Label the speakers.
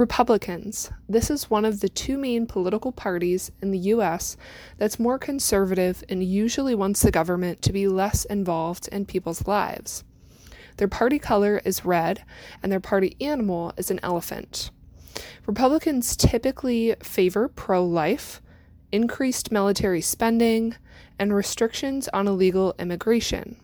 Speaker 1: Republicans. This is one of the two main political parties in the US that's more conservative and usually wants the government to be less involved in people's lives. Their party color is red, and their party animal is an elephant. Republicans typically favor pro life, increased military spending, and restrictions on illegal immigration.